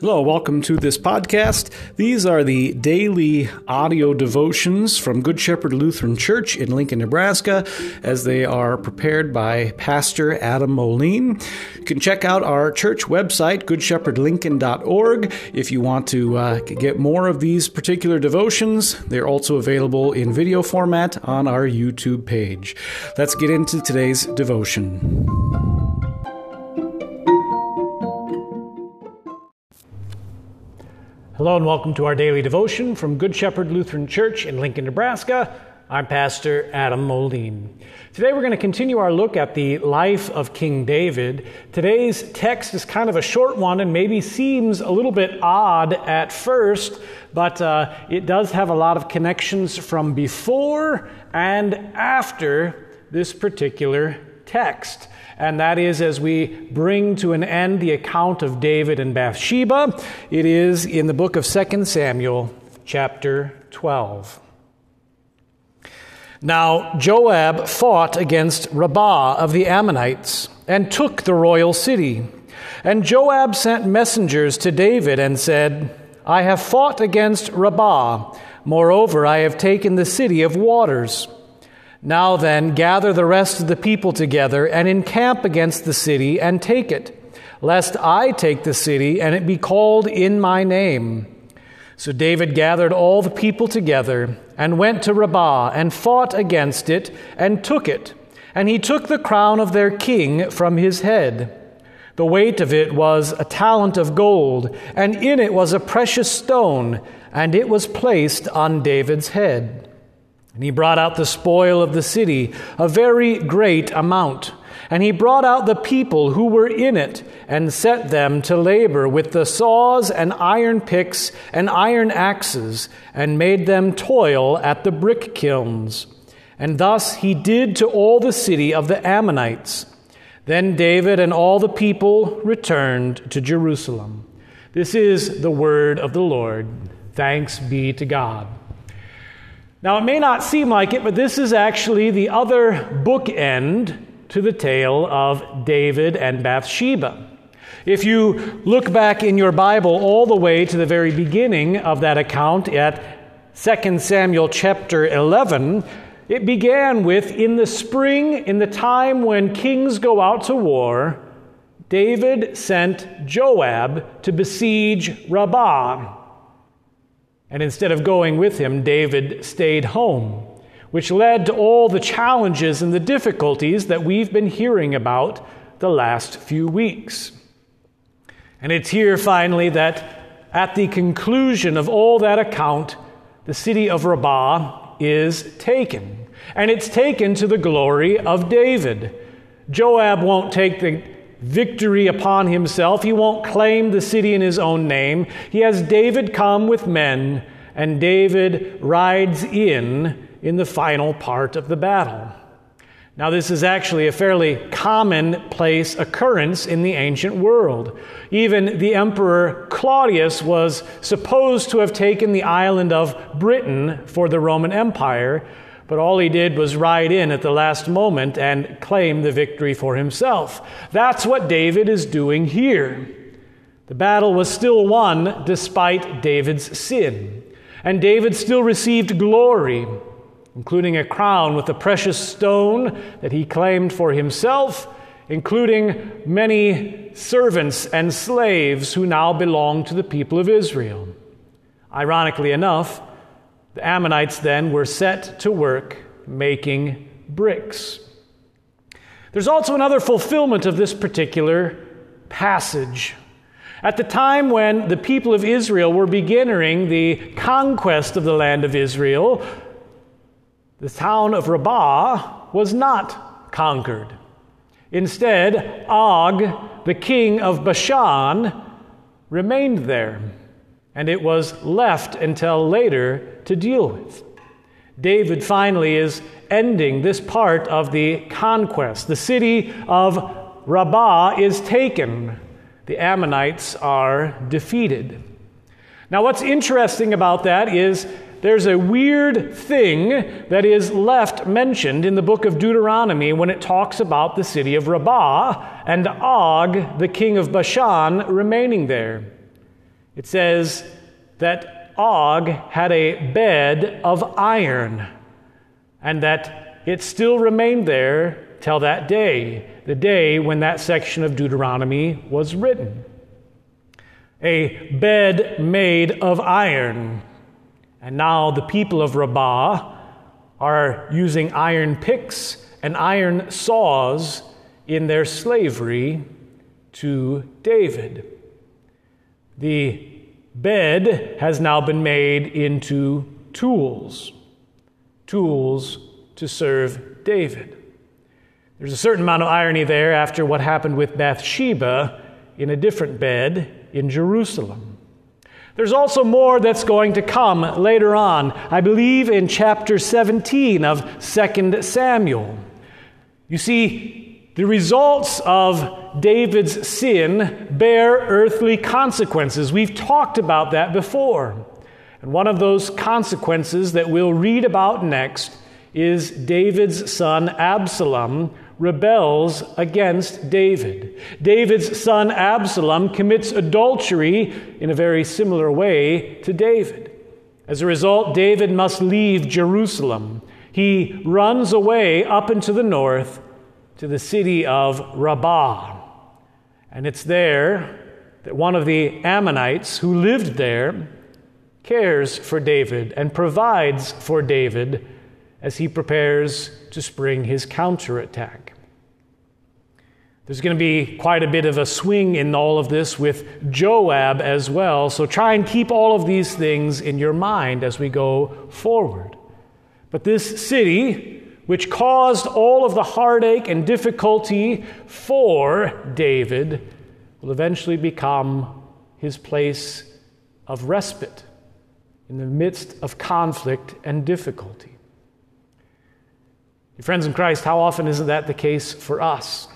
Hello, welcome to this podcast. These are the daily audio devotions from Good Shepherd Lutheran Church in Lincoln, Nebraska, as they are prepared by Pastor Adam Moline. You can check out our church website, goodshepherdlincoln.org, if you want to uh, get more of these particular devotions. They're also available in video format on our YouTube page. Let's get into today's devotion. Hello and welcome to our daily devotion from Good Shepherd Lutheran Church in Lincoln, Nebraska. I'm Pastor Adam Moline. Today we're going to continue our look at the life of King David. Today's text is kind of a short one and maybe seems a little bit odd at first, but uh, it does have a lot of connections from before and after this particular text and that is as we bring to an end the account of David and Bathsheba. It is in the book of 2 Samuel, chapter 12. Now Joab fought against Rabbah of the Ammonites and took the royal city. And Joab sent messengers to David and said, I have fought against Rabbah. Moreover, I have taken the city of waters. Now then, gather the rest of the people together and encamp against the city and take it, lest I take the city and it be called in my name. So David gathered all the people together and went to Rabbah and fought against it and took it. And he took the crown of their king from his head. The weight of it was a talent of gold, and in it was a precious stone, and it was placed on David's head. And he brought out the spoil of the city, a very great amount. And he brought out the people who were in it, and set them to labor with the saws and iron picks and iron axes, and made them toil at the brick kilns. And thus he did to all the city of the Ammonites. Then David and all the people returned to Jerusalem. This is the word of the Lord. Thanks be to God. Now, it may not seem like it, but this is actually the other bookend to the tale of David and Bathsheba. If you look back in your Bible all the way to the very beginning of that account at 2 Samuel chapter 11, it began with In the spring, in the time when kings go out to war, David sent Joab to besiege Rabbah. And instead of going with him, David stayed home, which led to all the challenges and the difficulties that we've been hearing about the last few weeks. And it's here finally that at the conclusion of all that account, the city of Rabbah is taken. And it's taken to the glory of David. Joab won't take the victory upon himself. He won't claim the city in his own name. He has David come with men, and David rides in in the final part of the battle. Now, this is actually a fairly commonplace occurrence in the ancient world. Even the Emperor Claudius was supposed to have taken the island of Britain for the Roman Empire, but all he did was ride in at the last moment and claim the victory for himself. That's what David is doing here. The battle was still won despite David's sin. And David still received glory, including a crown with a precious stone that he claimed for himself, including many servants and slaves who now belong to the people of Israel. Ironically enough, the Ammonites then were set to work making bricks. There's also another fulfillment of this particular passage. At the time when the people of Israel were beginning the conquest of the land of Israel, the town of Rabbah was not conquered. Instead, Og, the king of Bashan, remained there and it was left until later to deal with. David finally is ending this part of the conquest. The city of Rabbah is taken, the Ammonites are defeated. Now, what's interesting about that is there's a weird thing that is left mentioned in the book of Deuteronomy when it talks about the city of Rabbah and Og, the king of Bashan, remaining there. It says that Og had a bed of iron, and that it still remained there till that day, the day when that section of Deuteronomy was written. A bed made of iron. And now the people of Rabbah are using iron picks and iron saws in their slavery to David. The bed has now been made into tools, tools to serve David. There's a certain amount of irony there after what happened with Bathsheba in a different bed in Jerusalem. There's also more that's going to come later on, I believe in chapter 17 of 2 Samuel. You see, the results of David's sin bear earthly consequences. We've talked about that before. And one of those consequences that we'll read about next is David's son Absalom rebels against David. David's son Absalom commits adultery in a very similar way to David. As a result, David must leave Jerusalem. He runs away up into the north to the city of Rabbah. And it's there that one of the Ammonites who lived there cares for David and provides for David as he prepares to spring his counterattack. There's going to be quite a bit of a swing in all of this with Joab as well, so try and keep all of these things in your mind as we go forward. But this city, which caused all of the heartache and difficulty for David, will eventually become his place of respite in the midst of conflict and difficulty. Your friends in Christ, how often isn't that the case for us?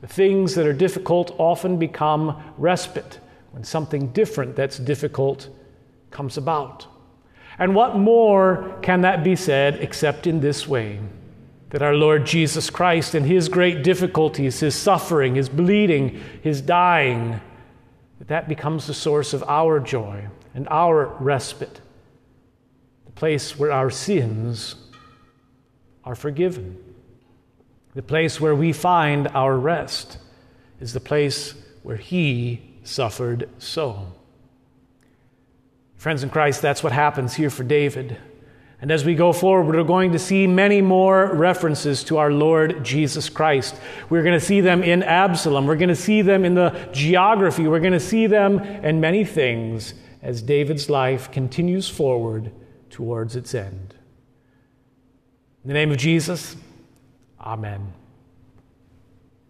The things that are difficult often become respite when something different that's difficult comes about. And what more can that be said except in this way? That our Lord Jesus Christ and his great difficulties, his suffering, his bleeding, his dying, that that becomes the source of our joy and our respite, the place where our sins are forgiven. The place where we find our rest is the place where He suffered so. Friends in Christ, that's what happens here for David. And as we go forward, we're going to see many more references to our Lord Jesus Christ. We're going to see them in Absalom. We're going to see them in the geography. We're going to see them in many things as David's life continues forward towards its end. In the name of Jesus, Amen.